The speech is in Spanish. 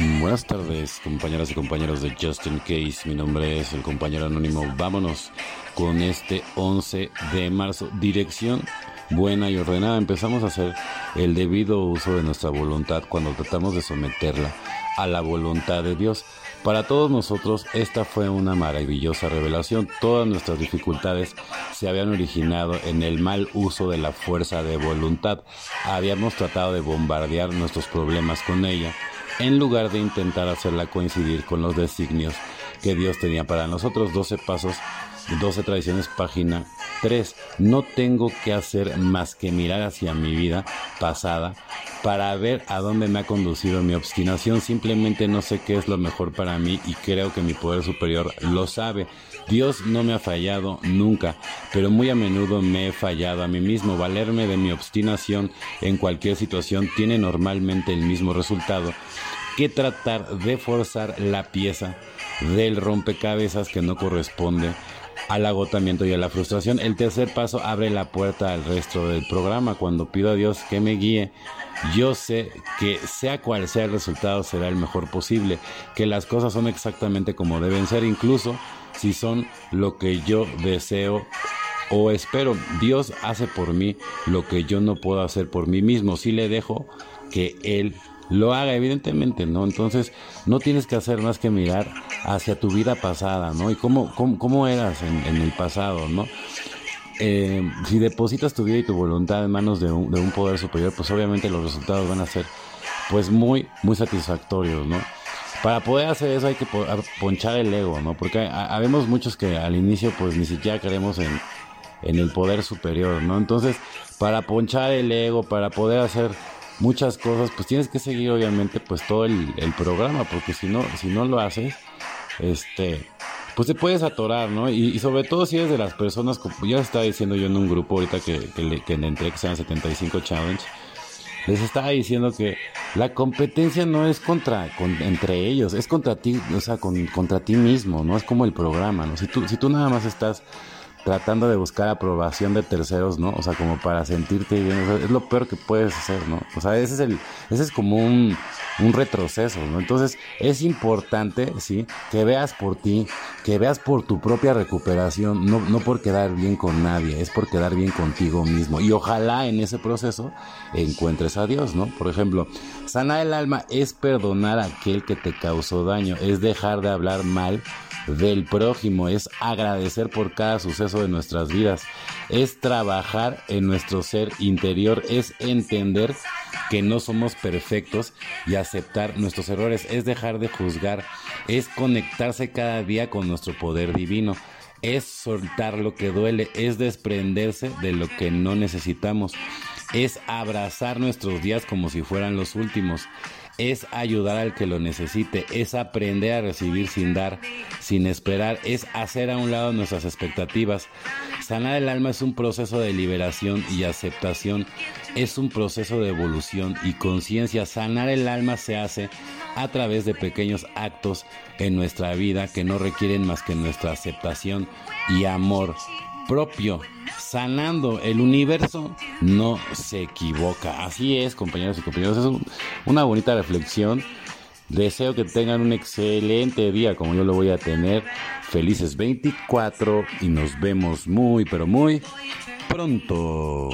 Buenas tardes, compañeras y compañeros de Justin Case. Mi nombre es el compañero anónimo. Vámonos con este 11 de marzo. Dirección buena y ordenada. Empezamos a hacer el debido uso de nuestra voluntad cuando tratamos de someterla a la voluntad de Dios. Para todos nosotros esta fue una maravillosa revelación. Todas nuestras dificultades se habían originado en el mal uso de la fuerza de voluntad. Habíamos tratado de bombardear nuestros problemas con ella en lugar de intentar hacerla coincidir con los designios que Dios tenía para nosotros. 12 pasos, 12 tradiciones, página 3. No tengo que hacer más que mirar hacia mi vida pasada para ver a dónde me ha conducido mi obstinación. Simplemente no sé qué es lo mejor para mí y creo que mi poder superior lo sabe. Dios no me ha fallado nunca, pero muy a menudo me he fallado a mí mismo. Valerme de mi obstinación en cualquier situación tiene normalmente el mismo resultado que tratar de forzar la pieza del rompecabezas que no corresponde al agotamiento y a la frustración. El tercer paso abre la puerta al resto del programa. Cuando pido a Dios que me guíe, yo sé que sea cual sea el resultado será el mejor posible, que las cosas son exactamente como deben ser, incluso si son lo que yo deseo o espero. Dios hace por mí lo que yo no puedo hacer por mí mismo. Si le dejo que Él lo haga, evidentemente, ¿no? Entonces, no tienes que hacer más que mirar hacia tu vida pasada, ¿no? Y cómo, cómo, eras en, el pasado, ¿no? Eh, si depositas tu vida y tu voluntad en manos de un, de un poder superior, pues obviamente los resultados van a ser, pues, muy, muy satisfactorios, ¿no? Para poder hacer eso hay que ponchar el ego, ¿no? Porque habemos muchos que al inicio, pues, ni siquiera creemos en, en el poder superior, ¿no? Entonces, para ponchar el ego, para poder hacer muchas cosas, pues tienes que seguir obviamente pues todo el, programa, porque si no, si no lo haces, este, pues te puedes atorar, ¿no? Y, sobre todo si eres de las personas, como ya estaba diciendo yo en un grupo ahorita que, que, le, entré, que se llama 75 Challenge, les estaba diciendo que la competencia no es contra entre ellos, es contra ti, o sea, con, contra ti mismo, no es como el programa, ¿no? Si tú, si tú nada más estás tratando de buscar aprobación de terceros, ¿no? O sea, como para sentirte bien, es lo peor que puedes hacer, ¿no? O sea, ese es el, ese es como un, un retroceso, ¿no? Entonces, es importante, ¿sí? Que veas por ti, que veas por tu propia recuperación, no, no por quedar bien con nadie, es por quedar bien contigo mismo. Y ojalá en ese proceso encuentres a Dios, ¿no? Por ejemplo, sanar el alma es perdonar a aquel que te causó daño, es dejar de hablar mal del prójimo, es agradecer por cada suceso de nuestras vidas, es trabajar en nuestro ser interior, es entender que no somos perfectos y aceptar nuestros errores, es dejar de juzgar, es conectarse cada día con nuestro poder divino, es soltar lo que duele, es desprenderse de lo que no necesitamos, es abrazar nuestros días como si fueran los últimos, es ayudar al que lo necesite, es aprender a recibir sin dar, sin esperar, es hacer a un lado nuestras expectativas. Sanar el alma es un proceso de liberación y aceptación, es un proceso de evolución y conciencia. Sanar el alma se hace a través de pequeños actos en nuestra vida que no requieren más que nuestra aceptación y amor propio, sanando. El universo no se equivoca. Así es, compañeros y compañeros. Es una bonita reflexión. Deseo que tengan un excelente día como yo lo voy a tener. Felices 24 y nos vemos muy, pero muy pronto.